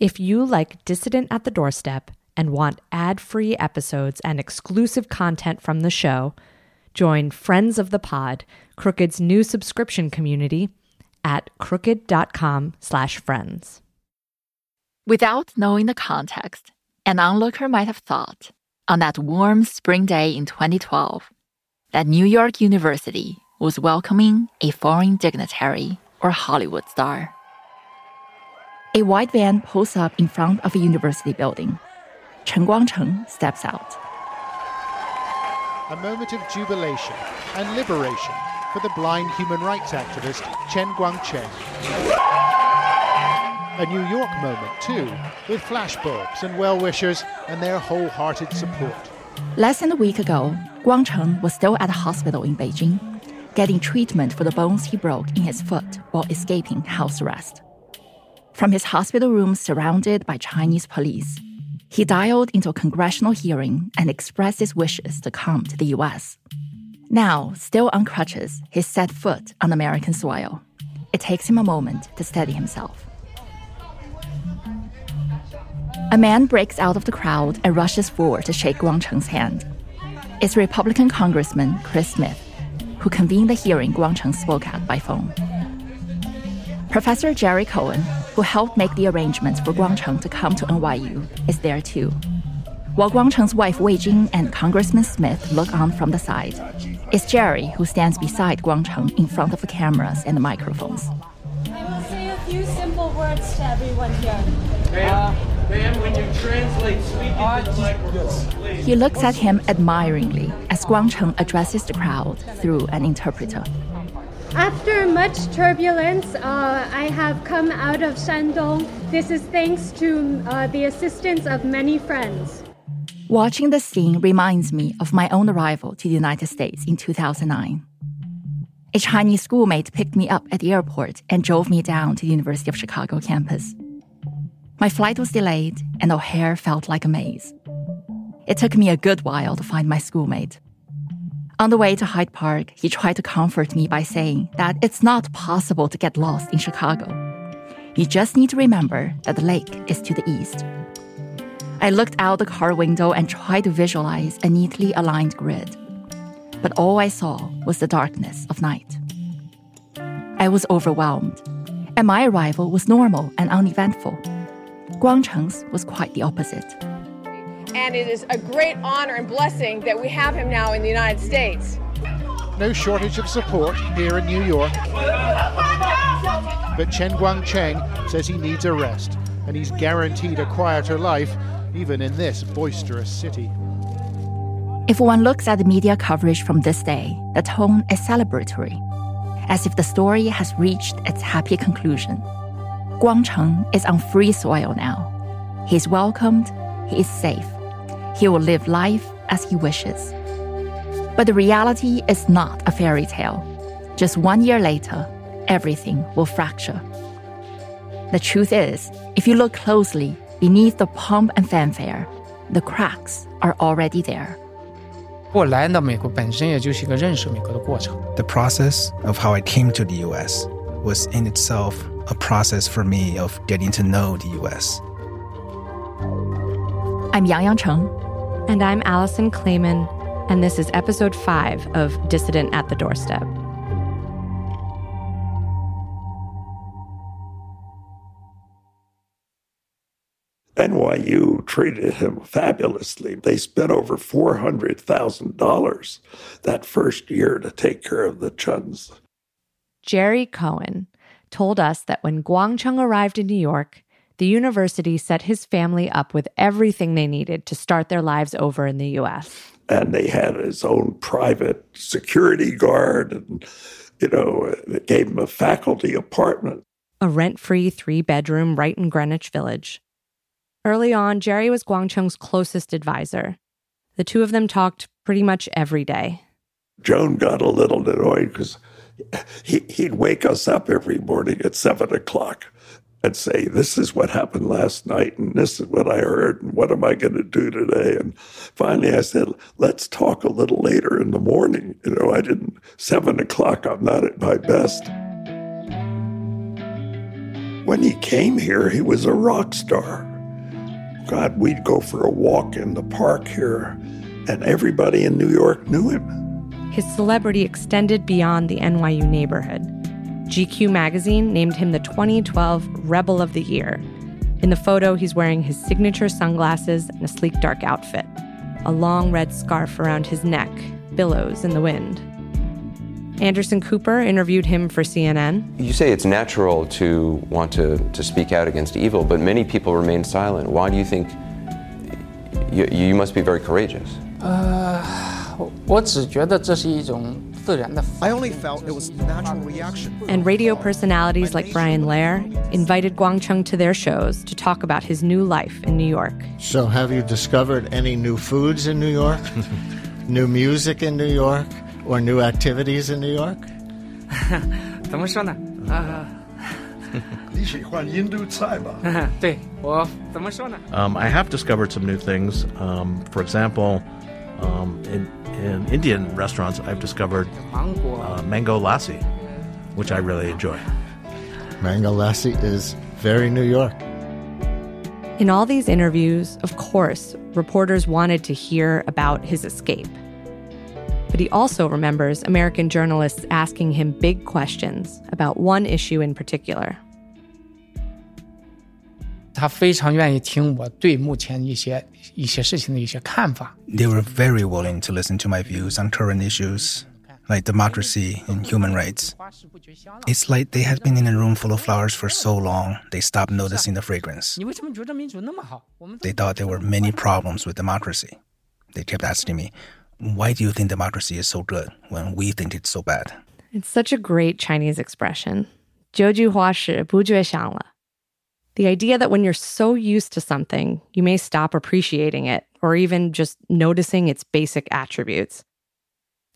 If you like Dissident at the Doorstep and want ad free episodes and exclusive content from the show, join Friends of the Pod, Crooked's new subscription community at crooked.com slash friends. Without knowing the context, an onlooker might have thought, on that warm spring day in 2012, that New York University was welcoming a foreign dignitary or Hollywood star. A white van pulls up in front of a university building. Chen Guangcheng steps out. A moment of jubilation and liberation for the blind human rights activist Chen Guangcheng. A New York moment, too, with flashbulbs and well wishers and their wholehearted support. Less than a week ago, Guangcheng was still at a hospital in Beijing, getting treatment for the bones he broke in his foot while escaping house arrest. From his hospital room surrounded by Chinese police, he dialed into a congressional hearing and expressed his wishes to come to the US. Now, still on crutches, he set foot on American soil. It takes him a moment to steady himself. A man breaks out of the crowd and rushes forward to shake Guangcheng's hand. It's Republican Congressman Chris Smith, who convened the hearing Guangcheng spoke at by phone. Professor Jerry Cohen, who helped make the arrangements for Guangcheng to come to NYU, is there too. While Guangcheng's wife Wei Jing and Congressman Smith look on from the side, it's Jerry who stands beside Guangcheng in front of the cameras and the microphones. I will say a few simple words to everyone here. Ma'am, ma'am, when you translate, speak into the microphone, please. He looks at him admiringly as Guangcheng addresses the crowd through an interpreter. After much turbulence, uh, I have come out of Shandong. This is thanks to uh, the assistance of many friends. Watching the scene reminds me of my own arrival to the United States in 2009. A Chinese schoolmate picked me up at the airport and drove me down to the University of Chicago campus. My flight was delayed, and O'Hare felt like a maze. It took me a good while to find my schoolmate. On the way to Hyde Park, he tried to comfort me by saying that it's not possible to get lost in Chicago. You just need to remember that the lake is to the east. I looked out the car window and tried to visualize a neatly aligned grid. But all I saw was the darkness of night. I was overwhelmed, and my arrival was normal and uneventful. Guangcheng's was quite the opposite. And it is a great honor and blessing that we have him now in the United States. No shortage of support here in New York. But Chen Guangcheng says he needs a rest, and he's guaranteed a quieter life even in this boisterous city. If one looks at the media coverage from this day, the tone is celebratory, as if the story has reached its happy conclusion. Guangcheng is on free soil now. He's welcomed, he is safe he will live life as he wishes. But the reality is not a fairy tale. Just one year later, everything will fracture. The truth is, if you look closely beneath the pomp and fanfare, the cracks are already there. The process of how I came to the US was in itself a process for me of getting to know the US. I'm Yang Yang Cheng. And I'm Alison Klayman, and this is episode five of Dissident at the Doorstep. NYU treated him fabulously. They spent over $400,000 that first year to take care of the Chens. Jerry Cohen told us that when Guangcheng arrived in New York, the university set his family up with everything they needed to start their lives over in the US. And they had his own private security guard, and, you know, it gave him a faculty apartment. A rent free three bedroom right in Greenwich Village. Early on, Jerry was Guangcheng's closest advisor. The two of them talked pretty much every day. Joan got a little annoyed because he, he'd wake us up every morning at seven o'clock and say, This is what happened last night, and this is what I heard, and what am I going to do today? And finally I said, Let's talk a little later in the morning. You know, I didn't, seven o'clock, I'm not at my best. when he came here, he was a rock star. God, we'd go for a walk in the park here, and everybody in New York knew him. His celebrity extended beyond the NYU neighborhood. GQ magazine named him the 2012 Rebel of the Year. In the photo, he's wearing his signature sunglasses and a sleek dark outfit. A long red scarf around his neck billows in the wind. Anderson Cooper interviewed him for CNN. You say it's natural to want to, to speak out against evil, but many people remain silent. Why do you think you, you must be very courageous? Uh, I only felt it was a natural reaction. And radio personalities like Brian Lehrer invited Guangcheng to their shows to talk about his new life in New York. So, have you discovered any new foods in New York, new music in New York, or new activities in New York? 怎么说呢？啊、uh,。你喜欢印度菜吧？对我怎么说呢？Um, I have discovered some new things. Um, for example, um, in, in Indian restaurants, I've discovered uh, mango lassi, which I really enjoy. Mango lassi is very New York. In all these interviews, of course, reporters wanted to hear about his escape. But he also remembers American journalists asking him big questions about one issue in particular. 他非常愿意听我对目前一些一些事情的一些看法。 They were very willing to listen to my views on current issues, like democracy and human rights. It's like they had been in a room full of flowers for so long, they stopped noticing the fragrance. 你为什么觉得民主那么好？我们 They thought there were many problems with democracy. They kept asking me, Why do you think democracy is so good when we think it's so bad? It's such a great Chinese expression. 久居花时不觉想了. The idea that when you're so used to something, you may stop appreciating it or even just noticing its basic attributes.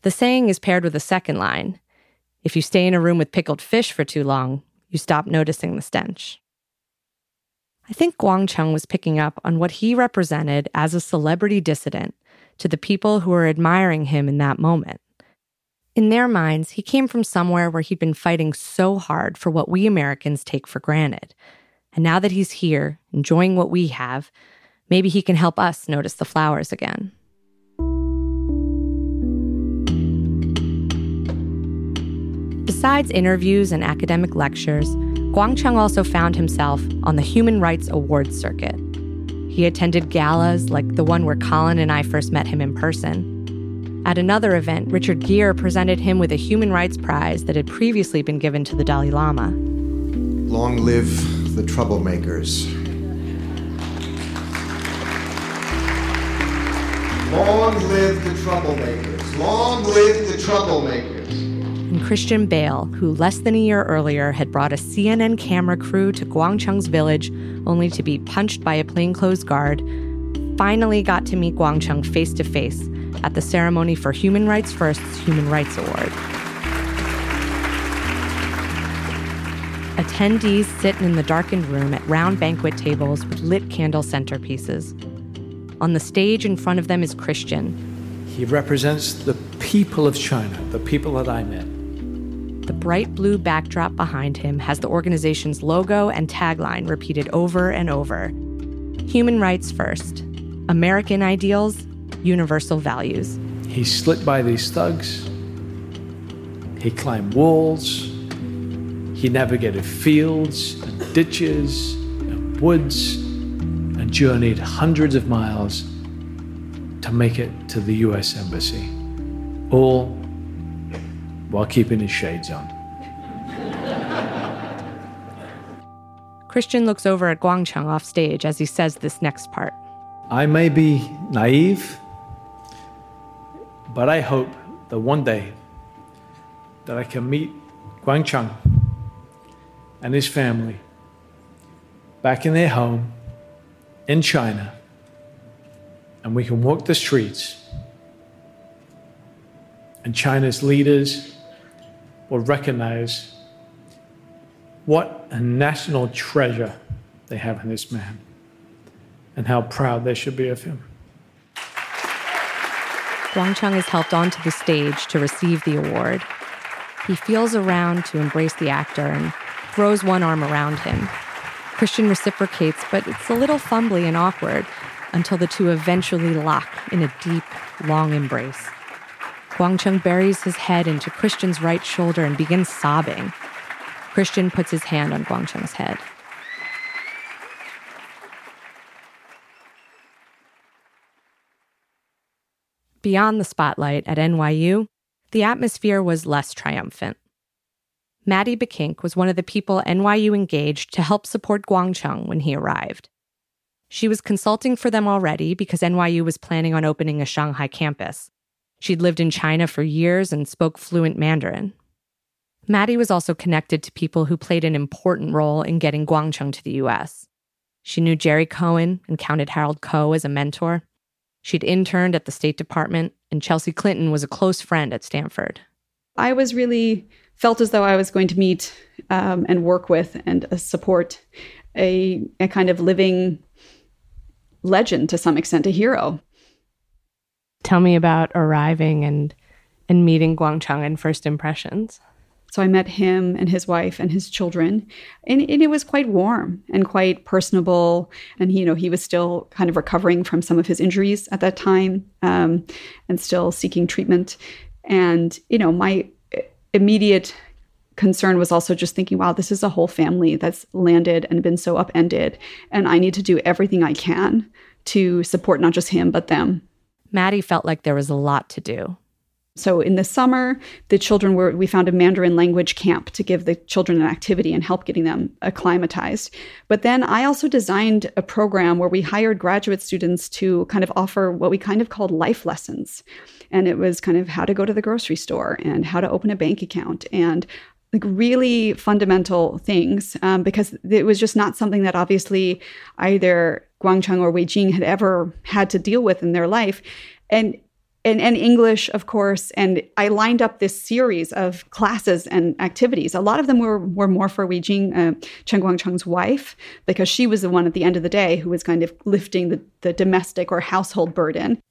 The saying is paired with a second line If you stay in a room with pickled fish for too long, you stop noticing the stench. I think Guang Cheng was picking up on what he represented as a celebrity dissident to the people who were admiring him in that moment. In their minds, he came from somewhere where he'd been fighting so hard for what we Americans take for granted. And now that he's here, enjoying what we have, maybe he can help us notice the flowers again. Besides interviews and academic lectures, Guangcheng also found himself on the Human Rights Awards circuit. He attended galas like the one where Colin and I first met him in person. At another event, Richard Gere presented him with a Human Rights Prize that had previously been given to the Dalai Lama. Long live the troublemakers. Long live the troublemakers. Long live the troublemakers. And Christian Bale, who less than a year earlier had brought a CNN camera crew to Guangcheng's village only to be punched by a plainclothes guard, finally got to meet Guangcheng face to face at the ceremony for Human Rights First's Human Rights Award. Attendees sit in the darkened room at round banquet tables with lit candle centerpieces. On the stage in front of them is Christian. He represents the people of China, the people that I met. The bright blue backdrop behind him has the organization's logo and tagline repeated over and over Human rights first, American ideals, universal values. He slipped by these thugs. He climbed walls. He navigated fields and ditches and woods and journeyed hundreds of miles to make it to the US Embassy, all while keeping his shades on. Christian looks over at Guangcheng off stage as he says this next part. I may be naive, but I hope that one day that I can meet Guangcheng and his family back in their home in China and we can walk the streets and China's leaders will recognize what a national treasure they have in this man and how proud they should be of him. Guangcheng is helped onto the stage to receive the award. He feels around to embrace the actor and throws one arm around him. Christian reciprocates, but it's a little fumbly and awkward until the two eventually lock in a deep, long embrace. Guangcheng buries his head into Christian's right shoulder and begins sobbing. Christian puts his hand on Guangcheng's head. Beyond the spotlight at NYU, the atmosphere was less triumphant. Maddie Bekink was one of the people NYU engaged to help support Guangcheng when he arrived. She was consulting for them already because NYU was planning on opening a Shanghai campus. She'd lived in China for years and spoke fluent Mandarin. Maddie was also connected to people who played an important role in getting Guangcheng to the US. She knew Jerry Cohen and counted Harold Koh as a mentor. She'd interned at the State Department, and Chelsea Clinton was a close friend at Stanford. I was really felt as though I was going to meet um, and work with and uh, support a, a kind of living legend to some extent, a hero. Tell me about arriving and and meeting Guangcheng and first impressions. So I met him and his wife and his children, and, and, it was quite warm and quite personable. And you know, he was still kind of recovering from some of his injuries at that time, um, and still seeking treatment. And you know, my immediate concern was also just thinking, wow, this is a whole family that's landed and been so upended, and I need to do everything I can to support not just him but them. Maddie felt like there was a lot to do. So in the summer, the children were, we found a Mandarin language camp to give the children an activity and help getting them acclimatized. But then I also designed a program where we hired graduate students to kind of offer what we kind of called life lessons. And it was kind of how to go to the grocery store and how to open a bank account and like really fundamental things um, because it was just not something that obviously either Guangcheng or Wei Jing had ever had to deal with in their life. And and, and English, of course. And I lined up this series of classes and activities. A lot of them were, were more for Wei Jing, uh, Chen Guangcheng's wife, because she was the one at the end of the day who was kind of lifting the, the domestic or household burden.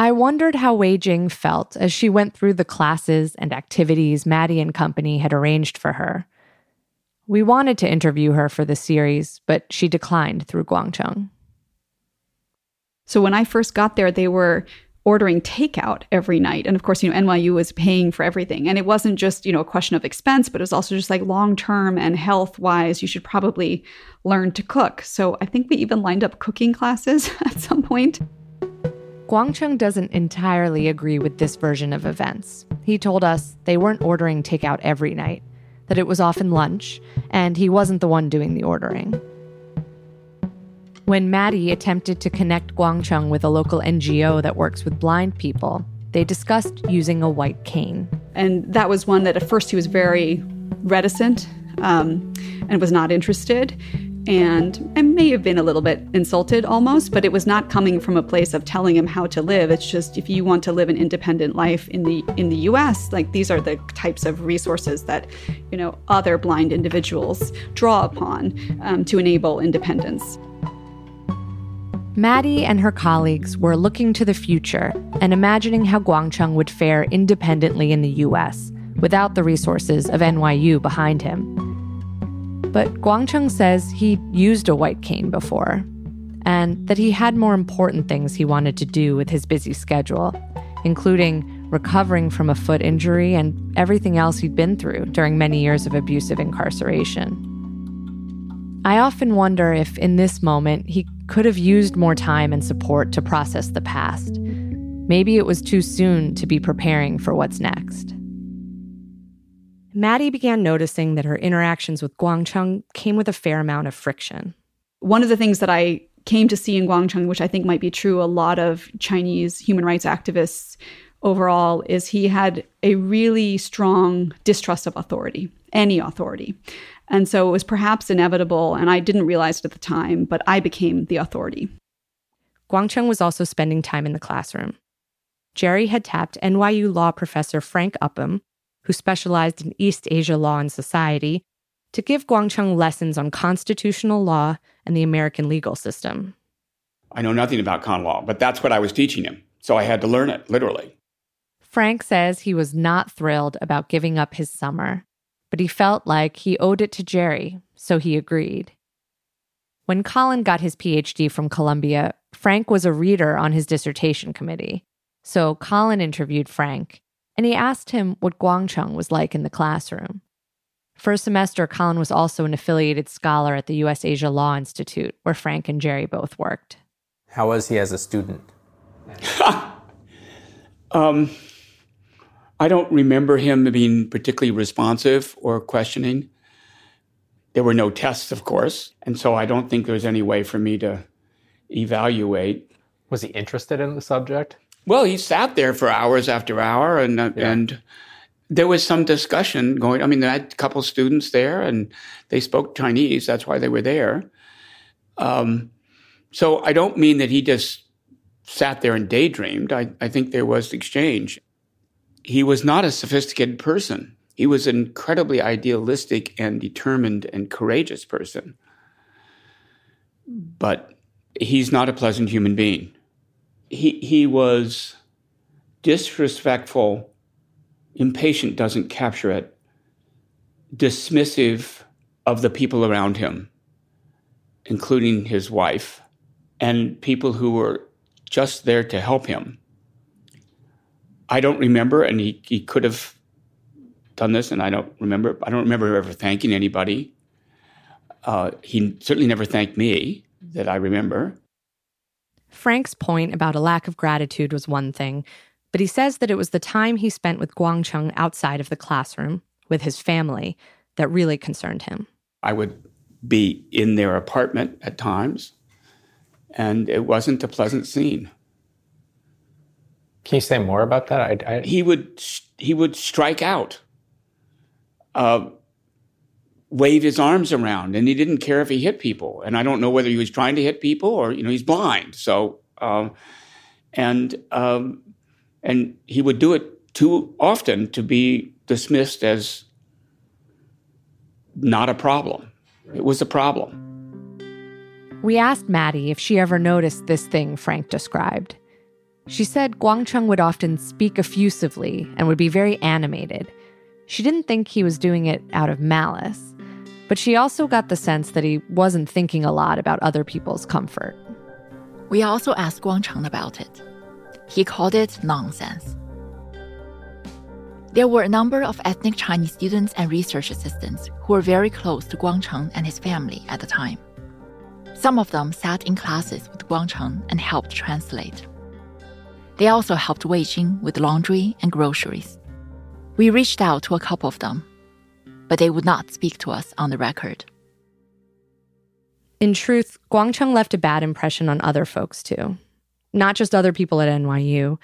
I wondered how Wei Jing felt as she went through the classes and activities Maddie and company had arranged for her. We wanted to interview her for the series, but she declined through Guangcheng. So when I first got there, they were ordering takeout every night. And of course, you know, NYU was paying for everything. And it wasn't just, you know, a question of expense, but it was also just like long term and health wise, you should probably learn to cook. So I think we even lined up cooking classes at some point. Guangcheng doesn't entirely agree with this version of events. He told us they weren't ordering takeout every night, that it was often lunch, and he wasn't the one doing the ordering. When Maddie attempted to connect Guangcheng with a local NGO that works with blind people, they discussed using a white cane. And that was one that at first he was very reticent um, and was not interested. And I may have been a little bit insulted almost, but it was not coming from a place of telling him how to live. It's just if you want to live an independent life in the in the US, like these are the types of resources that, you know, other blind individuals draw upon um, to enable independence. Maddie and her colleagues were looking to the future and imagining how Guangcheng would fare independently in the US without the resources of NYU behind him. But Guangcheng says he'd used a white cane before, and that he had more important things he wanted to do with his busy schedule, including recovering from a foot injury and everything else he'd been through during many years of abusive incarceration. I often wonder if, in this moment, he could have used more time and support to process the past. Maybe it was too soon to be preparing for what's next. Maddie began noticing that her interactions with Guangcheng came with a fair amount of friction. One of the things that I came to see in Guangcheng, which I think might be true a lot of Chinese human rights activists overall, is he had a really strong distrust of authority, any authority. And so it was perhaps inevitable, and I didn't realize it at the time, but I became the authority. Guangcheng was also spending time in the classroom. Jerry had tapped NYU law professor Frank Upham, who specialized in East Asia law and society, to give Guangcheng lessons on constitutional law and the American legal system. I know nothing about con law, but that's what I was teaching him, so I had to learn it, literally. Frank says he was not thrilled about giving up his summer but he felt like he owed it to Jerry, so he agreed. When Colin got his PhD from Columbia, Frank was a reader on his dissertation committee. So Colin interviewed Frank, and he asked him what Guangcheng was like in the classroom. For a semester, Colin was also an affiliated scholar at the U.S. Asia Law Institute, where Frank and Jerry both worked. How was he as a student? um, I don't remember him being particularly responsive or questioning. There were no tests, of course, and so I don't think there's any way for me to evaluate. Was he interested in the subject? Well, he sat there for hours after hour, and uh, Yeah. and there was some discussion going. I mean, I had a couple students there, and they spoke Chinese. That's why they were there. Um, so I don't mean that he just sat there and daydreamed. I, I think there was exchange. He was not a sophisticated person. He was an incredibly idealistic and determined and courageous person. But he's not a pleasant human being. He, he was disrespectful, impatient doesn't capture it, dismissive of the people around him, including his wife, and people who were just there to help him. I don't remember, and he, he could have done this, and I don't remember. I don't remember ever thanking anybody. Uh, he certainly never thanked me that I remember. Frank's point about a lack of gratitude was one thing, but he says that it was the time he spent with Guangcheng outside of the classroom, with his family, that really concerned him. I would be in their apartment at times, and it wasn't a pleasant scene. Can you say more about that? I, I... He would he would strike out, uh, wave his arms around, and he didn't care if he hit people. And I don't know whether he was trying to hit people or you know he's blind. So um, and um, and he would do it too often to be dismissed as not a problem. It was a problem. We asked Maddie if she ever noticed this thing Frank described. She said Guangcheng would often speak effusively and would be very animated. She didn't think he was doing it out of malice, but she also got the sense that he wasn't thinking a lot about other people's comfort. We also asked Guangcheng about it. He called it nonsense. There were a number of ethnic Chinese students and research assistants who were very close to Guangcheng and his family at the time. Some of them sat in classes with Guangcheng and helped translate. They also helped Wei Jing with laundry and groceries. We reached out to a couple of them, but they would not speak to us on the record. In truth, Guangcheng left a bad impression on other folks too. Not just other people at NYU,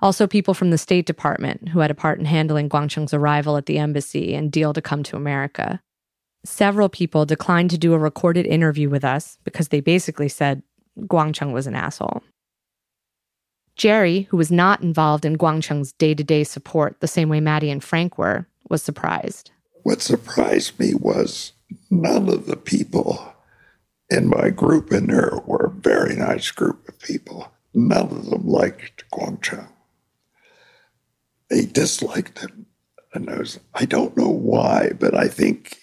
also people from the State Department who had a part in handling Guangcheng's arrival at the embassy and deal to come to America. Several people declined to do a recorded interview with us because they basically said Guangcheng was an asshole. Jerry, who was not involved in Guangcheng's day to day support the same way Maddie and Frank were, was surprised. What surprised me was none of the people in my group in there were a very nice group of people. None of them liked Guangcheng. They disliked him. And I was, I don't know why, but I think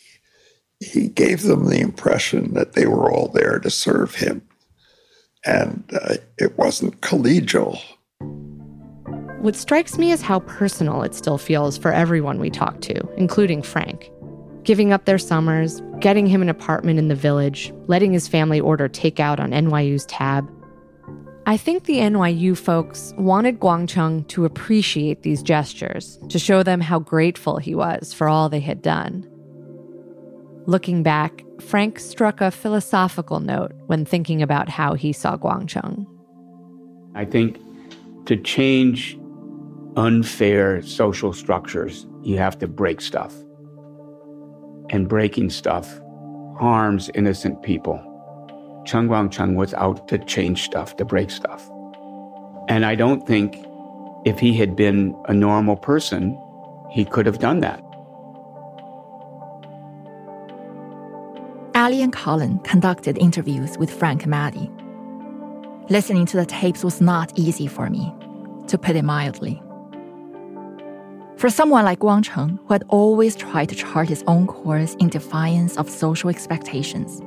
he gave them the impression that they were all there to serve him. And uh, it wasn't collegial. What strikes me is how personal it still feels for everyone we talk to, including Frank. Giving up their summers, getting him an apartment in the village, letting his family order takeout on NYU's tab. I think the NYU folks wanted Guangcheng to appreciate these gestures, to show them how grateful he was for all they had done. Looking back, Frank struck a philosophical note when thinking about how he saw Guangcheng. I think to change unfair social structures, you have to break stuff. And breaking stuff harms innocent people. Chen Guangcheng was out to change stuff, to break stuff. And I don't think if he had been a normal person, he could have done that. Ali and Colin conducted interviews with Frank Maddie. Listening to the tapes was not easy for me, to put it mildly. For someone like Guangcheng, who had always tried to chart his own course in defiance of social expectations,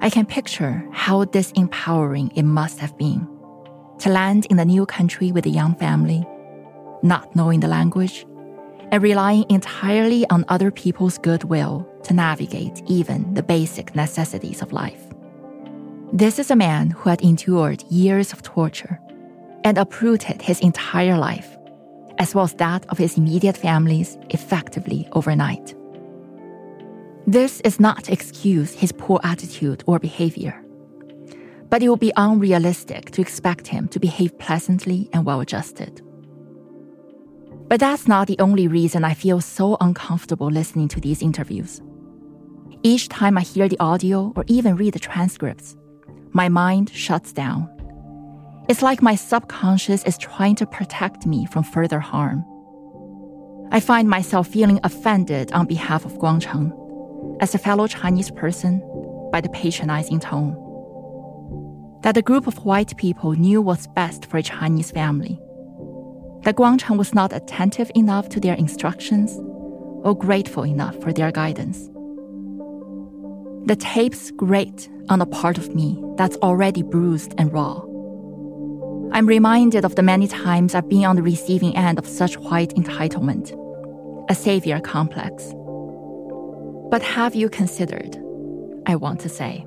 I can picture how disempowering it must have been to land in a new country with a young family, not knowing the language, and relying entirely on other people's goodwill to navigate even the basic necessities of life. This is a man who had endured years of torture and uprooted his entire life, as well as that of his immediate families, effectively overnight. This is not to excuse his poor attitude or behavior, but it would be unrealistic to expect him to behave pleasantly and well adjusted. But that's not the only reason I feel so uncomfortable listening to these interviews. Each time I hear the audio or even read the transcripts, my mind shuts down. It's like my subconscious is trying to protect me from further harm. I find myself feeling offended on behalf of Guangcheng, as a fellow Chinese person, by the patronizing tone. That a group of white people knew what's best for a Chinese family that Guangcheng was not attentive enough to their instructions or grateful enough for their guidance. The tapes grate on a part of me that's already bruised and raw. I'm reminded of the many times I've been on the receiving end of such white entitlement, a savior complex. But have you considered, I want to say,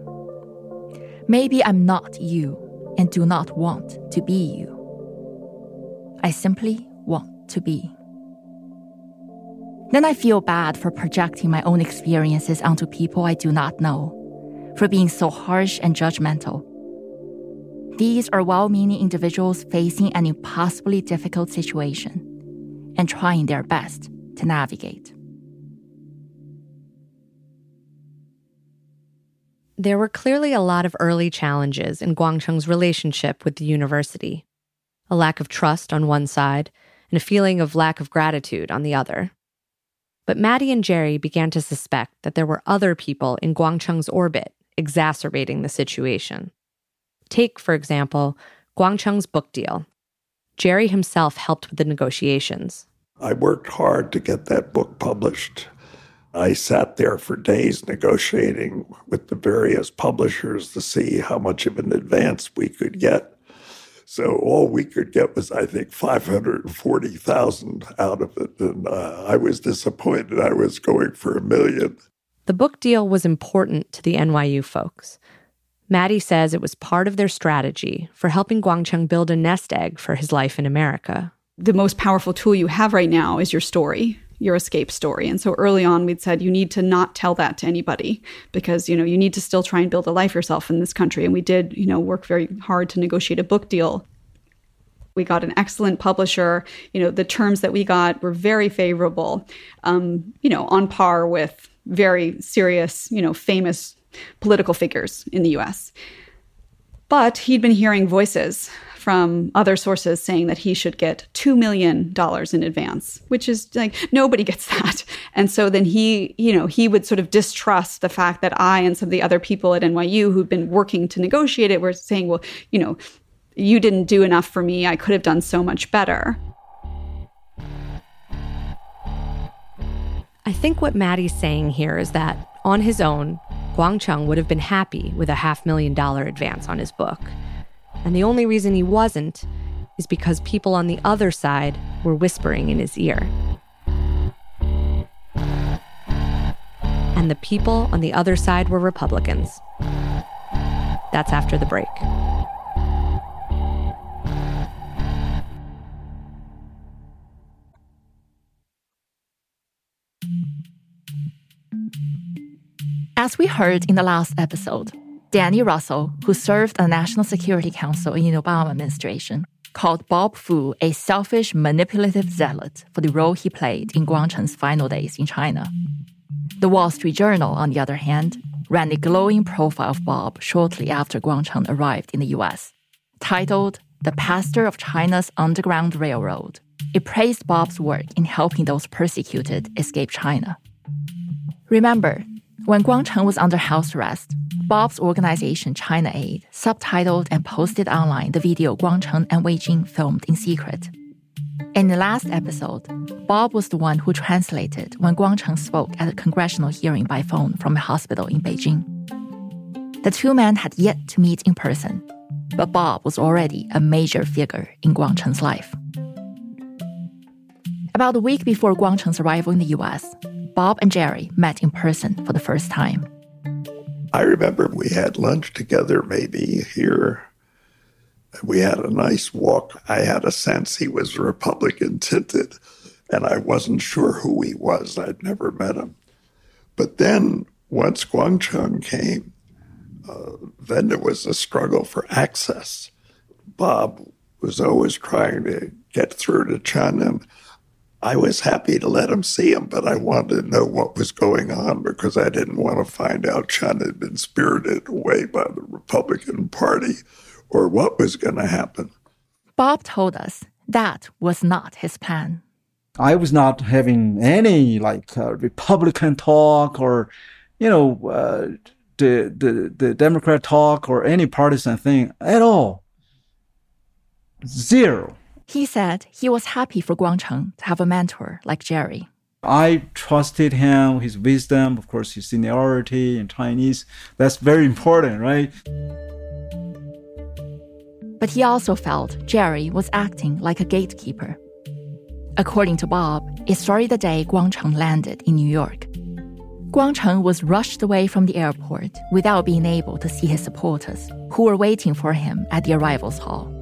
maybe I'm not you and do not want to be you. I simply want to be. Then I feel bad for projecting my own experiences onto people I do not know, for being so harsh and judgmental. These are well meaning individuals facing an impossibly difficult situation and trying their best to navigate. There were clearly a lot of early challenges in Guangcheng's relationship with the university a lack of trust on one side, and a feeling of lack of gratitude on the other. But Maddie and Jerry began to suspect that there were other people in Guangcheng's orbit exacerbating the situation. Take, for example, Guangcheng's book deal. Jerry himself helped with the negotiations. I worked hard to get that book published. I sat there for days negotiating with the various publishers to see how much of an advance we could get. So all we could get was, I think, 540,000 out of it. And uh, I was disappointed. I was going for a million. The book deal was important to the NYU folks. Maddie says it was part of their strategy for helping Guangcheng build a nest egg for his life in America. The most powerful tool you have right now is your story your escape story. And so early on, we'd said you need to not tell that to anybody because, you know, you need to still try and build a life yourself in this country. And we did, you know, work very hard to negotiate a book deal. We got an excellent publisher. You know, the terms that we got were very favorable, um, you know, on par with very serious, you know, famous political figures in the US. But he'd been hearing voices from other sources saying that he should get $2 million in advance, which is like nobody gets that. And so then he, you know, he would sort of distrust the fact that I and some of the other people at NYU who'd been working to negotiate it were saying, well, you know, you didn't do enough for me. I could have done so much better. I think what Maddie's saying here is that on his own, Guangcheng would have been happy with a half million dollar advance on his book. And the only reason he wasn't is because people on the other side were whispering in his ear. And the people on the other side were Republicans. That's after the break. As we heard in the last episode, Danny Russel, who served on the National Security Council in the Obama administration, called Bob Fu a selfish, manipulative zealot for the role he played in Guangcheng's final days in China. The Wall Street Journal, on the other hand, ran a glowing profile of Bob shortly after Guangcheng arrived in the US, titled The Pastor of China's Underground Railroad. It praised Bob's work in helping those persecuted escape China. Remember, when Guangcheng was under house arrest, Bob's organization China Aid subtitled and posted online the video Guangcheng and Wei Jing filmed in secret. In the last episode, Bob was the one who translated when Guangcheng spoke at a congressional hearing by phone from a hospital in Beijing. The two men had yet to meet in person, but Bob was already a major figure in Guangcheng's life. About a week before Guangcheng's arrival in the US, Bob and Jerry met in person for the first time. I remember we had lunch together, maybe here. We had a nice walk. I had a sense he was Republican tinted, and I wasn't sure who he was. I'd never met him. But then, once Guangcheng came, uh, then there was a struggle for access. Bob was always trying to get through to Chen, I was happy to let him see him, but I wanted to know what was going on because I didn't want to find out Chen had been spirited away by the Republican Party or what was going to happen. Bob told us that was not his plan. I was not having any like uh, Republican talk or, you know, uh, the, the the Democrat talk or any partisan thing at all. Zero. He said he was happy for Guangcheng to have a mentor like Jerry. I trusted him, his wisdom, of course, his seniority in Chinese. That's very important, right? But he also felt Jerry was acting like a gatekeeper. According to Bob, it started the day Guangcheng landed in New York. Guangcheng was rushed away from the airport without being able to see his supporters, who were waiting for him at the arrivals hall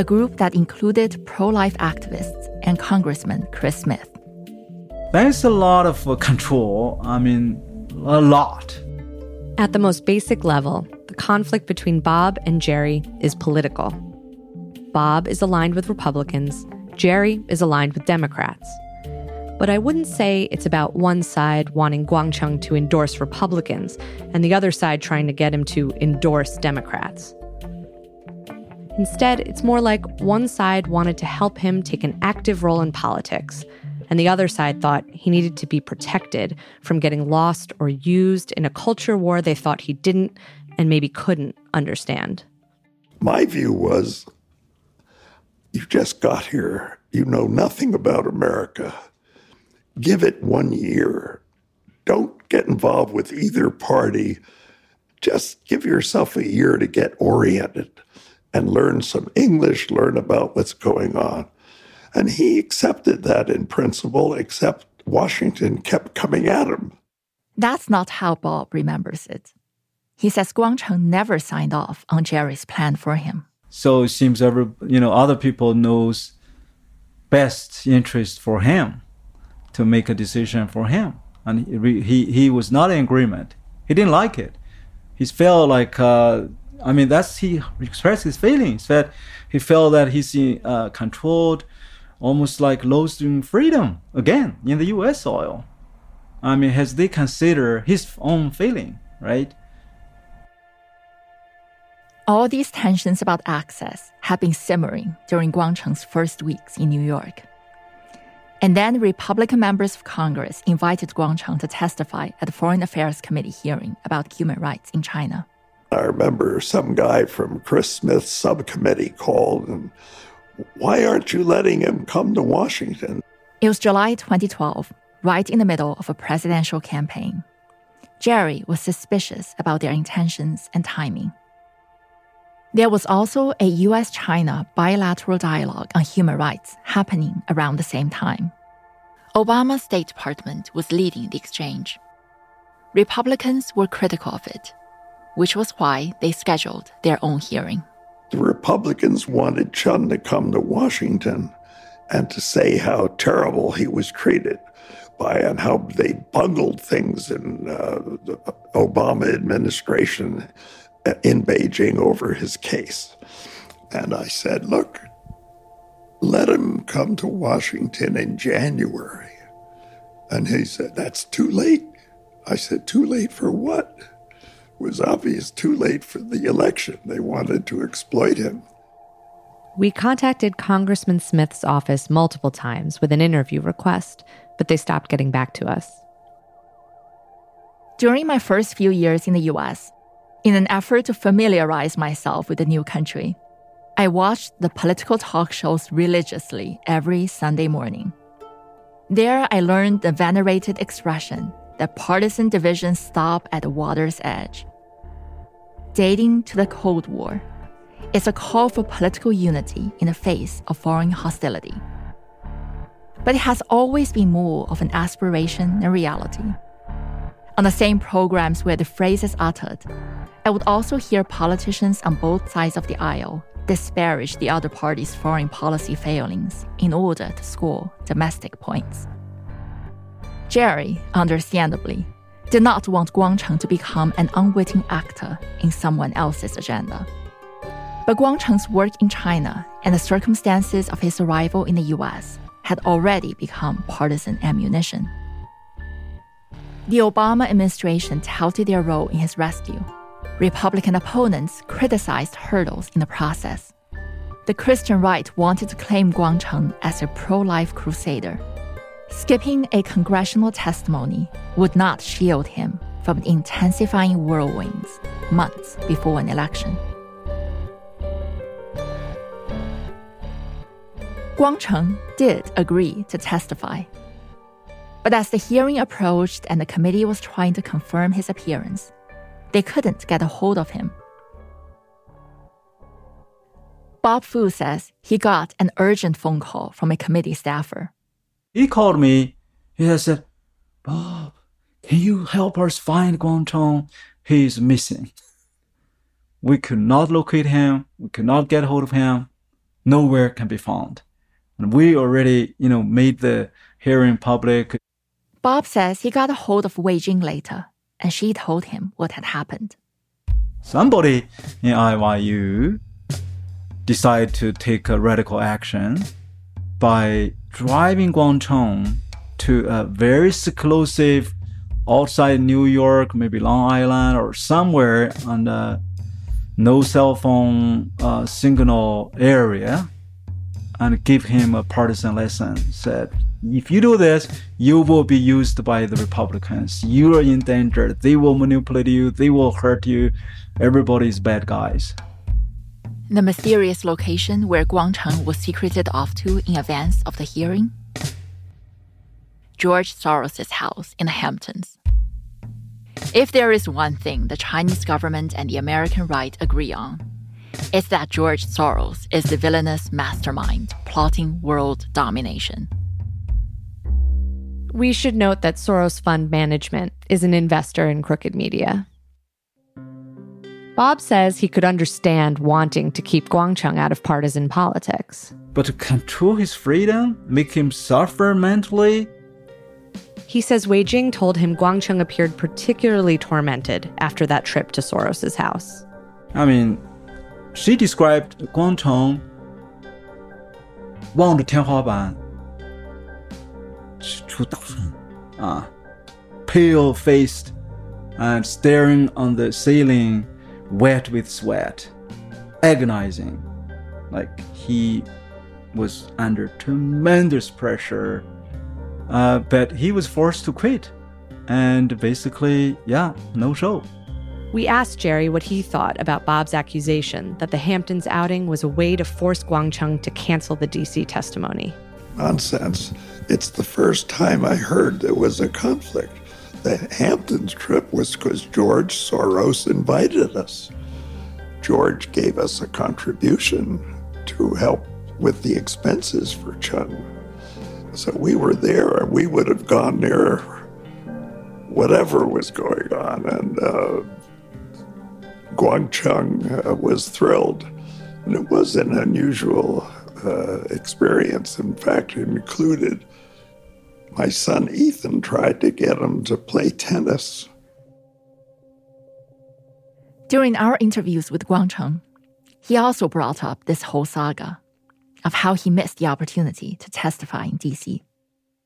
a group that included pro life activists and Congressman Chris Smith. There's a lot of uh, control. I mean, a lot. At the most basic level, the conflict between Bob and Jerry is political. Bob is aligned with Republicans, Jerry is aligned with Democrats. But I wouldn't say it's about one side wanting Guangcheng to endorse Republicans and the other side trying to get him to endorse Democrats. Instead, it's more like one side wanted to help him take an active role in politics, and the other side thought he needed to be protected from getting lost or used in a culture war they thought he didn't and maybe couldn't understand. My view was you just got here, you know nothing about America. Give it one year. Don't get involved with either party. Just give yourself a year to get oriented and learn some English, learn about what's going on. And he accepted that in principle, except Washington kept coming at him. That's not how Bob remembers it. He says Guangcheng never signed off on Jerry's plan for him. So it seems every you know other people knows best interest for him to make a decision for him, and he he, he was not in agreement. He didn't like it. He felt like uh, I mean, that's he expressed his feelings that he felt that he's uh, controlled, almost like losing freedom again in the U.S. soil. I mean, has they consider his own feeling, right? All these tensions about access have been simmering during Guangcheng's first weeks in New York. And then Republican members of Congress invited Guangcheng to testify at the Foreign Affairs Committee hearing about human rights in China. I remember some guy from Chris Smith's subcommittee called and why aren't you letting him come to Washington? It was July 2012, right in the middle of a presidential campaign. Jerry was suspicious about their intentions and timing. There was also a US China bilateral dialogue on human rights happening around the same time. Obama's State Department was leading the exchange. Republicans were critical of it which was why they scheduled their own hearing. The Republicans wanted Chen to come to Washington and to say how terrible he was treated by and how they bungled things in uh, the Obama administration in Beijing over his case. And I said, look, let him come to Washington in January. And he said, that's too late. I said, too late for what? Was obvious too late for the election. They wanted to exploit him. We contacted Congressman Smith's office multiple times with an interview request, but they stopped getting back to us. During my first few years in the US, in an effort to familiarize myself with the new country, I watched the political talk shows religiously every Sunday morning. There, I learned the venerated expression that partisan divisions stop at the water's edge. Dating to the Cold War. It's a call for political unity in the face of foreign hostility. But it has always been more of an aspiration than reality. On the same programs where the phrase is uttered, I would also hear politicians on both sides of the aisle disparage the other party's foreign policy failings in order to score domestic points. Jerry, understandably, did not want Guangcheng to become an unwitting actor in someone else's agenda. But Guangcheng's work in China and the circumstances of his arrival in the US had already become partisan ammunition. The Obama administration touted their role in his rescue. Republican opponents criticized hurdles in the process. The Christian right wanted to claim Guangcheng as a pro life crusader Skipping a congressional testimony would not shield him from intensifying whirlwinds months before an election. Guangcheng did agree to testify. But as the hearing approached and the committee was trying to confirm his appearance, they couldn't get a hold of him. Bob Fu says he got an urgent phone call from a committee staffer. He called me. He said, Bob, can you help us find Guangcheng? He is missing. We could not locate him. We could not get hold of him. Nowhere can be found. And we already, you know, made the hearing public. Bob says he got a hold of Wei Jing later, and she told him what had happened. Somebody in NYU decided to take a radical action by driving Guangcheng to a very seclusive outside New York, maybe Long Island or somewhere on the no cell phone uh, signal area and give him a partisan lesson. Said, if you do this, you will be used by the Republicans. You are in danger. They will manipulate you. They will hurt you. Everybody's bad guys. The mysterious location where Guangcheng was secreted off to in advance of the hearing? George Soros' house in the Hamptons. If there is one thing the Chinese government and the American right agree on, it's that George Soros is the villainous mastermind plotting world domination. We should note that Soros Fund Management is an investor in Crooked Media. Bob says he could understand wanting to keep Guangcheng out of partisan politics. But to control his freedom, make him suffer mentally? He says Wei Jing told him Guangcheng appeared particularly tormented after that trip to Soros's house. I mean, she described Guangcheng 望着天花板出大汗啊 pale faced and staring on the ceiling wet with sweat, agonizing. Like he was under tremendous pressure, uh, but he was forced to quit. And basically, yeah, no show. We asked Jerry what he thought about Bob's accusation that the Hamptons outing was a way to force Guangcheng to cancel the DC testimony. Nonsense. It's the first time I heard there was a conflict. The Hamptons trip was because George Soros invited us. George gave us a contribution to help with the expenses for Chen. So we were there and we would have gone there whatever was going on. And uh, Guangcheng uh, was thrilled. And it was an unusual uh, experience. In fact, it included my son Ethan tried to get him to play tennis. During our interviews with Guangcheng, he also brought up this whole saga of how he missed the opportunity to testify in D.C.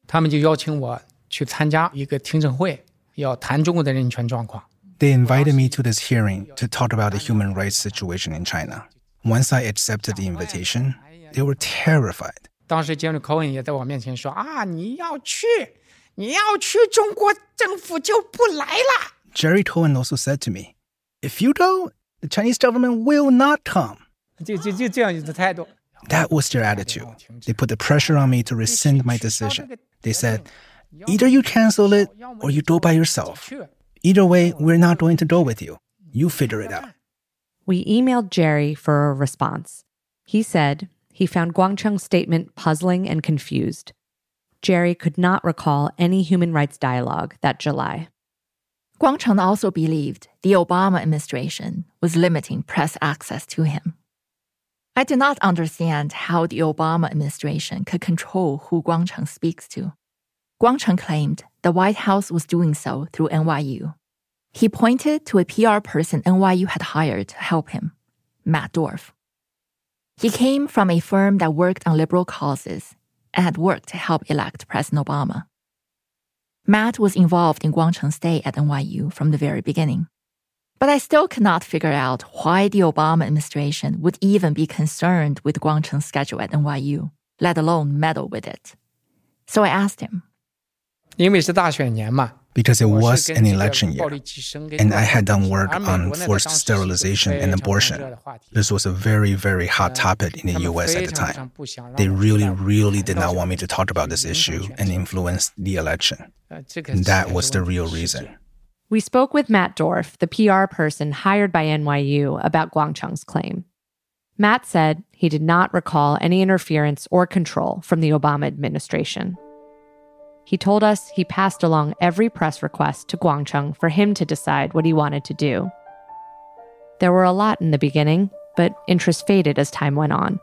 他们就邀请我去参加一个听证会，要谈中国的人权状况。They invited me to this hearing to talk about the human rights situation in China. Once I accepted the invitation, they were terrified. 当时杰伦·科恩也在我面前说：“啊，你要去，你要去，中国政府就不来了。” Jerry Cohen also said to me, "If you go, the Chinese government will not come." 就就就这样的态度。 That was their attitude. They put the pressure on me to rescind my decision. They said, either you cancel it or you go by yourself. Either way, we're not going to go with you. You figure it out. We emailed Jerry for a response. He said he found Guangcheng's statement puzzling and confused. Jerry could not recall any human rights dialogue that July. Guangcheng also believed the Obama administration was limiting press access to him. I do not understand how the Obama administration could control who Guangcheng speaks to. Guangcheng claimed the White House was doing so through NYU. He pointed to a PR person NYU had hired to help him, Matt Dorf. He came from a firm that worked on liberal causes and had worked to help elect President Obama. Matt was involved in Guangcheng's stay at NYU from the very beginning. But I still cannot figure out why the Obama administration would even be concerned with Guangcheng's schedule at NYU, let alone meddle with it. So I asked him. 因为是大选年嘛， because it was an election year, and I had done work on forced sterilization and abortion. This was a very, very hot topic in the US at the time. They really, really did not want me to talk about this issue and influence the election. And that was the real reason. We spoke with Matt Dorf, the PR person hired by NYU, about Guangcheng's claim. Matt said he did not recall any interference or control from the Obama administration. He told us he passed along every press request to Guangcheng for him to decide what he wanted to do. There were a lot in the beginning, but interest faded as time went on.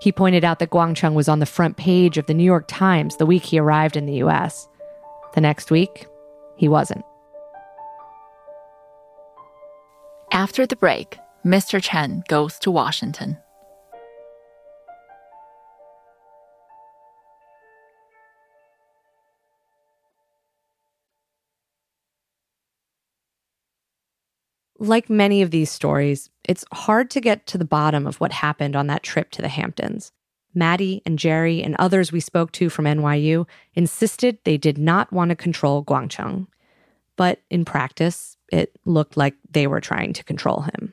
He pointed out that Guangcheng was on the front page of the New York Times the week he arrived in the US. The next week, he wasn't. After the break, Mr. Chen goes to Washington. Like many of these stories, it's hard to get to the bottom of what happened on that trip to the Hamptons. Maddie and Jerry and others we spoke to from NYU insisted they did not want to control Guangcheng. But in practice, it looked like they were trying to control him.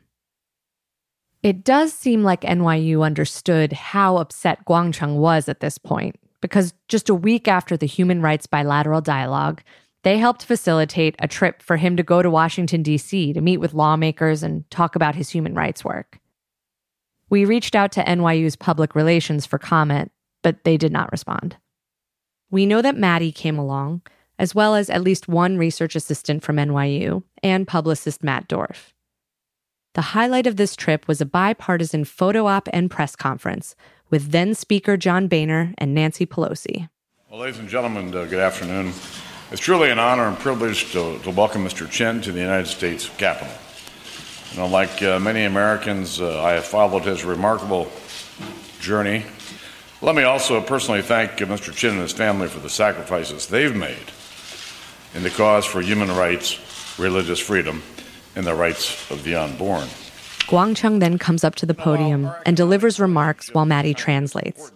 It does seem like NYU understood how upset Guangcheng was at this point, because just a week after the human rights bilateral dialogue, they helped facilitate a trip for him to go to Washington, D.C. to meet with lawmakers and talk about his human rights work. We reached out to NYU's public relations for comment, but they did not respond. We know that Maddie came along, as well as at least one research assistant from NYU and publicist Matt Dorf. The highlight of this trip was a bipartisan photo op and press conference with then Speaker John Boehner and Nancy Pelosi. Well, ladies and gentlemen, uh, good afternoon. It's truly an honor and privilege to, to welcome Mr. Chen to the United States Capitol. You know, like uh, many Americans, uh, I have followed his remarkable journey. Let me also personally thank uh, Mr. Chin and his family for the sacrifices they've made in the cause for human rights, religious freedom, and the rights of the unborn. Guangcheng then comes up to the podium and delivers remarks while Maddie translates.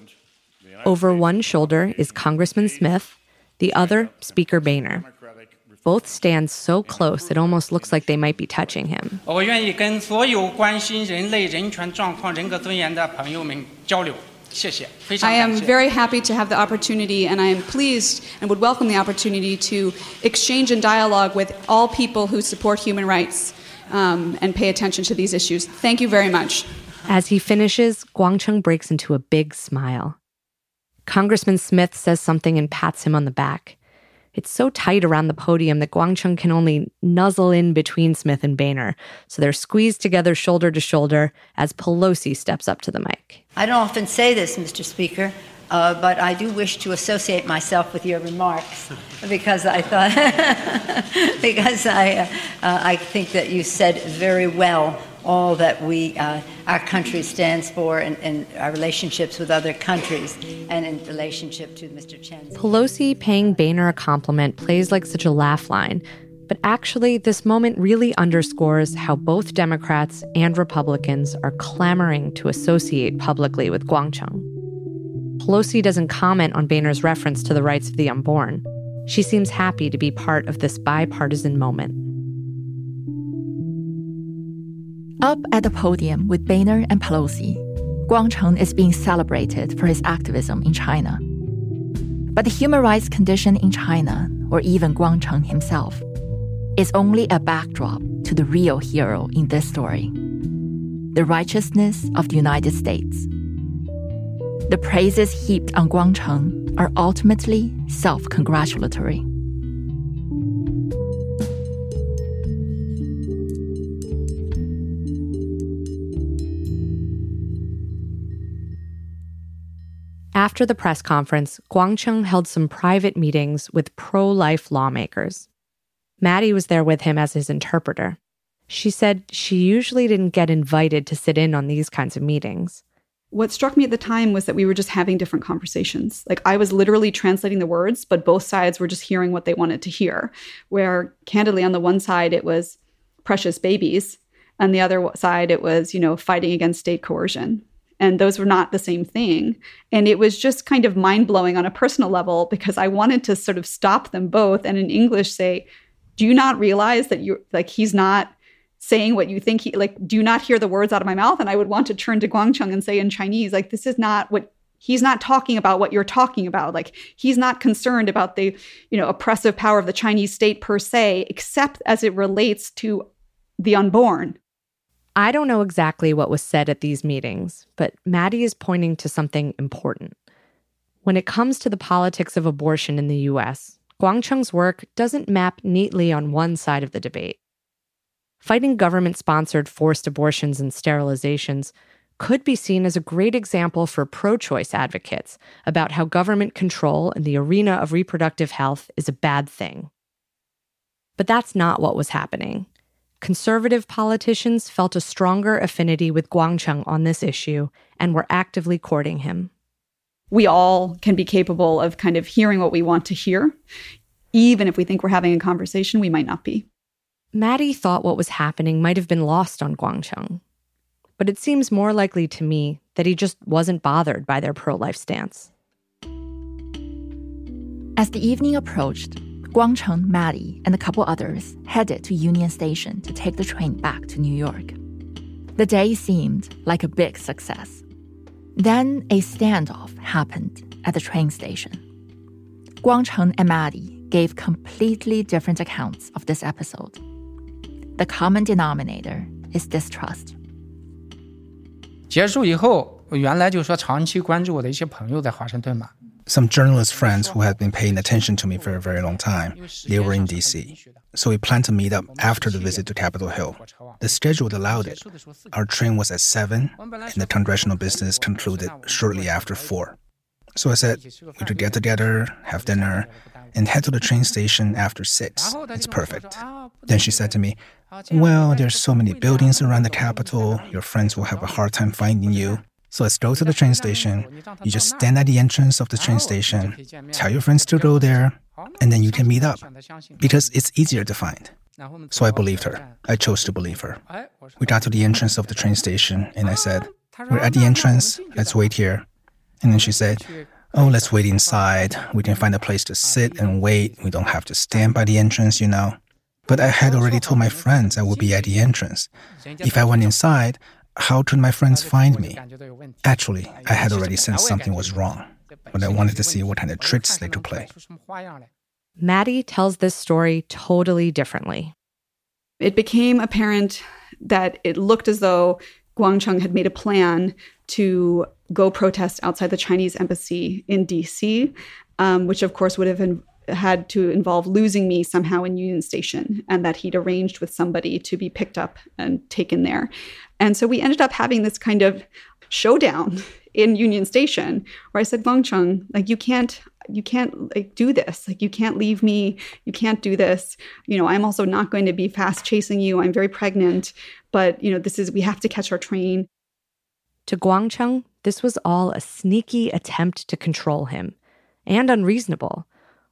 Over one shoulder is Congressman Smith, the other, Speaker Boehner. Both stand so close it almost looks like they might be touching him. I am very happy to have the opportunity, and I am pleased and would welcome the opportunity to exchange and dialogue with all people who support human rights um, and pay attention to these issues. Thank you very much. As he finishes, Guangcheng breaks into a big smile. Congressman Smith says something and pats him on the back. It's so tight around the podium that Guangcheng can only nuzzle in between Smith and Boehner, so they're squeezed together shoulder to shoulder as Pelosi steps up to the mic. I don't often say this, Mr. Speaker, uh, but I do wish to associate myself with your remarks because I thought, because I, uh, uh, I think that you said very well all that we, uh, our country stands for and, and our relationships with other countries and in relationship to Mr. Chen's. Pelosi paying Boehner a compliment plays like such a laugh line, but actually, this moment really underscores how both Democrats and Republicans are clamoring to associate publicly with Guangcheng. Pelosi doesn't comment on Boehner's reference to the rights of the unborn. She seems happy to be part of this bipartisan moment. Up at the podium with Boehner and Pelosi, Guangcheng is being celebrated for his activism in China. But the human rights condition in China, or even Guangcheng himself, is only a backdrop to the real hero in this story. the righteousness of the United States. The praises heaped on Guangcheng are ultimately self congratulatory. After the press conference, Guangcheng held some private meetings with pro life lawmakers. Maddie was there with him as his interpreter. She said she usually didn't get invited to sit in on these kinds of meetings. What struck me at the time was that we were just having different conversations. Like I was literally translating the words, but both sides were just hearing what they wanted to hear. Where candidly, on the one side, it was precious babies. and the other side, it was, you know, fighting against state coercion and those were not the same thing. And it was just kind of mind-blowing on a personal level because i wanted to sort of stop them both and in english say do you not realize that you're like he's not saying what you think he like do you not hear the words out of my mouth? And i would want to turn to guangcheng and say in chinese like this is not what he's not talking about what you're talking about. Like he's not concerned about the you know oppressive power of the chinese state per se except as it relates to the unborn I don't know exactly what was said at these meetings, but Maddie is pointing to something important. When it comes to the politics of abortion in the US, Guangcheng's work doesn't map neatly on one side of the debate. Fighting government sponsored forced abortions and sterilizations could be seen as a great example for pro choice advocates about how government control in the arena of reproductive health is a bad thing. But that's not what was happening conservative politicians felt a stronger affinity with Guangcheng on this issue and were actively courting him. We all can be capable of kind of hearing what we want to hear. Even if we think we're having a conversation, we might not be. Maddie thought what was happening might have been lost on Guangcheng. But it seems more likely to me that he just wasn't bothered by their pro life stance. As the evening approached, Guangcheng, Maddie, and a couple others headed to Union Station to take the train back to New York. The day seemed like a big success. Then a standoff happened at the train station. Guangcheng and Maddie gave completely different accounts of this episode. The common denominator is distrust. 结束以后，我原来就说长期关注我的一些朋友在华盛顿嘛 ，some journalist friends who had been paying attention to me for a very long time, they were in DC. So we planned to meet up after the visit to Capitol Hill. The schedule allowed it. Our train was at 7, and the congressional business concluded shortly after 4. So I said we could get together, have dinner, and head to the train station after 6. It's perfect. Then she said to me, Well, there's so many buildings around the Capitol, your friends will have a hard time finding you. So let's go to the train station. You just stand at the entrance of the train station, tell your friends to go there, and then you can meet up because it's easier to find. So I believed her. I chose to believe her. We got to the entrance of the train station, and I said, We're at the entrance. Let's wait here. And then she said, Oh, let's wait inside. We can find a place to sit and wait. We don't have to stand by the entrance, you know. But I had already told my friends I would be at the entrance. If I went inside, how could my friends find me? Actually, I had already sensed something was wrong, but I wanted to see what kind of tricks they could play. Maddie tells this story totally differently. It became apparent that it looked as though Guangcheng had made a plan to go protest outside the Chinese embassy in DC, um, which of course would have been, had to involve losing me somehow in Union Station, and that he'd arranged with somebody to be picked up and taken there. And so we ended up having this kind of showdown in Union Station where I said, Guangcheng, like you can't you can't like do this. Like you can't leave me. You can't do this. You know i'm also not going to be fast chasing you. I'm very pregnant but you know this is we have to catch our train. To guangcheng this was all a sneaky attempt to control him and unreasonable.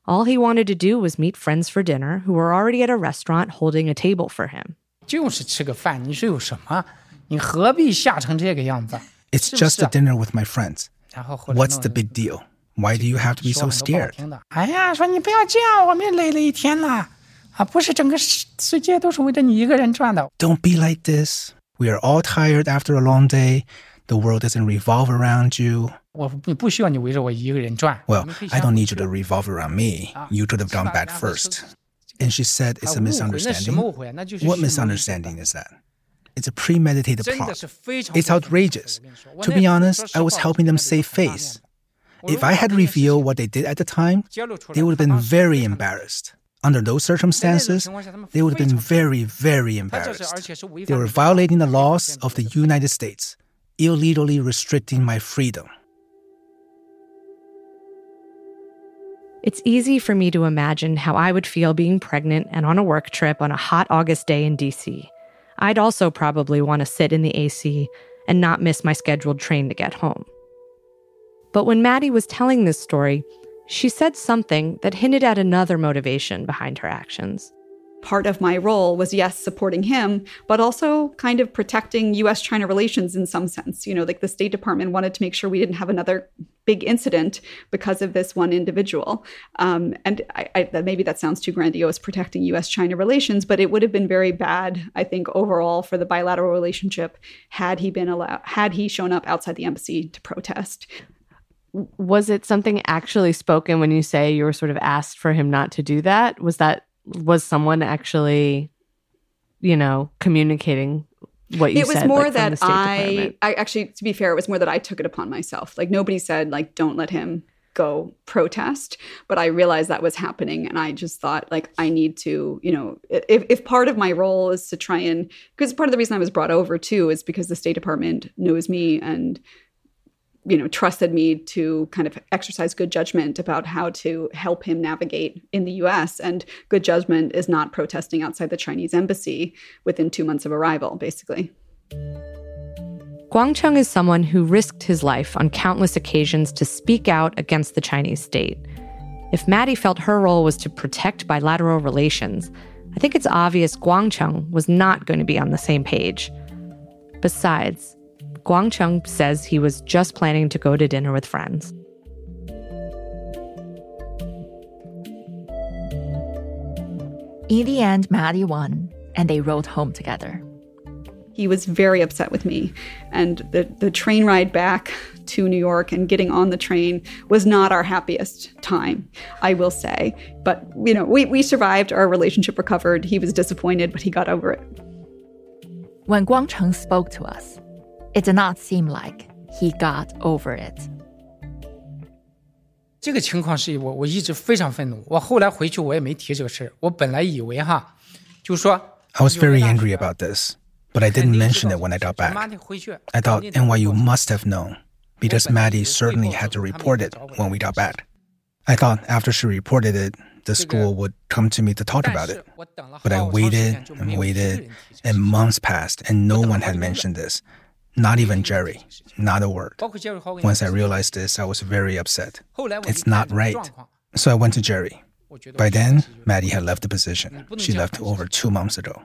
All he wanted to do was meet friends for dinner who were already at a restaurant holding a table for him. 就是吃个饭，你是有什么？你何必吓成这个样子？It's just a dinner with my friends. What's the big deal? Why do you have to be so scared? 哎呀，说你不要这样，我们累了一天了啊！不是整个世界都是围着你一个人转的。Don't be like this. We are all tired after a long day. The world doesn't revolve around you. 我不需要你围着我一个人转。Well, I don't need you to revolve around me. You could have gone back first. And she said it's a misunderstanding. What misunderstanding is that? It's a premeditated plot. It's outrageous. To be honest, I was helping them save face. If I had revealed what they did at the time, they would have been very embarrassed. Under those circumstances, they would have been very, very embarrassed. They were violating the laws of the United States, illegally restricting my freedom. It's easy for me to imagine how I would feel being pregnant and on a work trip on a hot August day in DC. I'd also probably want to sit in the AC and not miss my scheduled train to get home. But when Maddie was telling this story, she said something that hinted at another motivation behind her actions part of my role was yes supporting him but also kind of protecting us china relations in some sense. You know like the state department wanted to make sure we didn't have another big incident because of this one individual. Um, and I, I, maybe that sounds too grandiose protecting us china relations but it would have been very bad i think overall for the bilateral relationship had he been allowed had he shown up outside the embassy to protest. Was it something actually spoken when you say you were sort of asked for him not to do that? Was that was someone actually, you know, communicating what you said? it was said, more like, that I, I actually, to be fair, it was more that I took it upon myself. Like nobody said like, don't let him go protest but i realized that was happening and i just thought like i need to you know if, if part of my role is to try and because part of the reason i was brought over too is because the state department knows me and you know trusted me to kind of exercise good judgment about how to help him navigate in the US and good judgment is not protesting outside the Chinese embassy within 2 months of arrival basically Guangcheng is someone who risked his life on countless occasions to speak out against the Chinese state. If Maddie felt her role was to protect bilateral relations, I think it's obvious Guangcheng was not going to be on the same page. Besides, Guangcheng says he was just planning to go to dinner with friends. In the end, Maddie won, and they rode home together. He was very upset with me, and the, the train ride back to New York and getting on the train was not our happiest time, I will say. But, you know, we, we survived, our relationship recovered. He was disappointed, but he got over it. When Guangcheng spoke to us, it did not seem like he got over it. 这个情况是我我一直非常愤怒。我后来回去我也没提这个事儿。我本来以为哈，就是说 I was very angry about this, but I didn't mention it when I got back. I thought NYU must have known because Maddie certainly had to report it when we got back. I thought after she reported it, the school would come to me to talk about it. But I waited and waited, and months passed, and no one had mentioned this. Not even Jerry. Not a word. Once I realized this, I was very upset. It's not right. So I went to Jerry. By then, Maddie had left the position. She left over two months ago.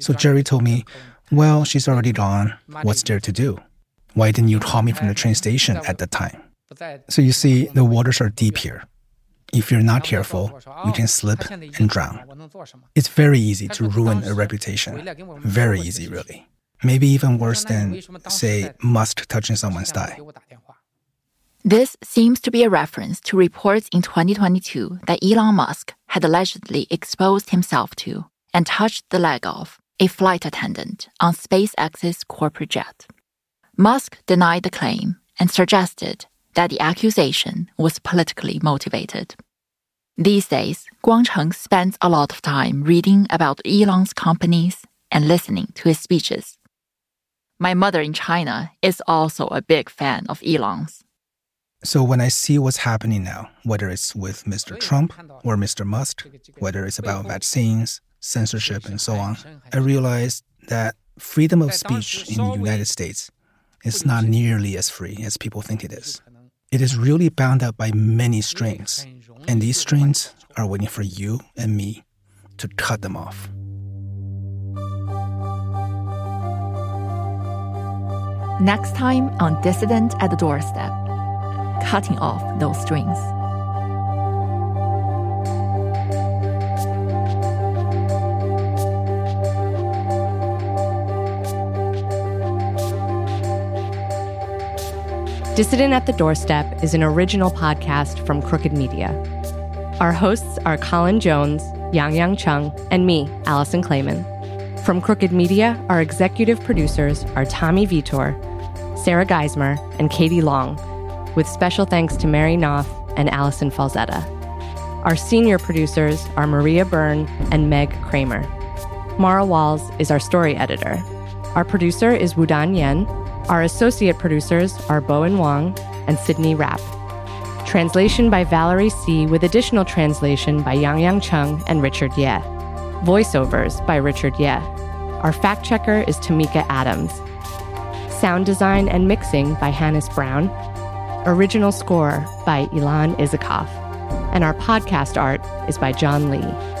So Jerry told me, Well, she's already gone. What's there to do? Why didn't you call me from the train station at the time? So you see, the waters are deep here. If you're not careful, you can slip and drown. It's very easy to ruin a reputation. Very easy, really maybe even worse than, say, Musk touching someone's thigh. This seems to be a reference to reports in 2022 that Elon Musk had allegedly exposed himself to and touched the leg of a flight attendant on SpaceX's corporate jet. Musk denied the claim and suggested that the accusation was politically motivated. These days, Guangcheng spends a lot of time reading about Elon's companies and listening to his speeches. My mother in China is also a big fan of Elon's. So when I see what's happening now, whether it's with Mr. Trump or Mr. Musk, whether it's about vaccines, censorship, and so on, I realize that freedom of speech in the United States is not nearly as free as people think it is. It is really bound up by many strings, and these strings are waiting for you and me to cut them off. Next time on Dissident at the Doorstep, cutting off those strings. Dissident at the Doorstep is an original podcast from Crooked Media. Our hosts are Colin Jones, Yangyang Cheng, and me, Alison Klayman. From Crooked Media, our executive producers are Tommy Vietor, Sarah Geismer, and Katie Long, with special thanks to Mary Knopf and Allison Falzetta. Our senior producers are Maria Byrne and Meg Kramer. Mara Walls is our story editor. Our producer is Wudan Yen. Our associate producers are Bowen Wong and Sydney Rapp. Translation by Valerie C., with additional translation by Yangyang Cheng and Richard Ye. Voiceovers by Richard Ye. Our fact checker is Tamika Adams. Sound design and mixing by Hannis Brown. Original score by Ilan Isakov. And our podcast art is by John Lee.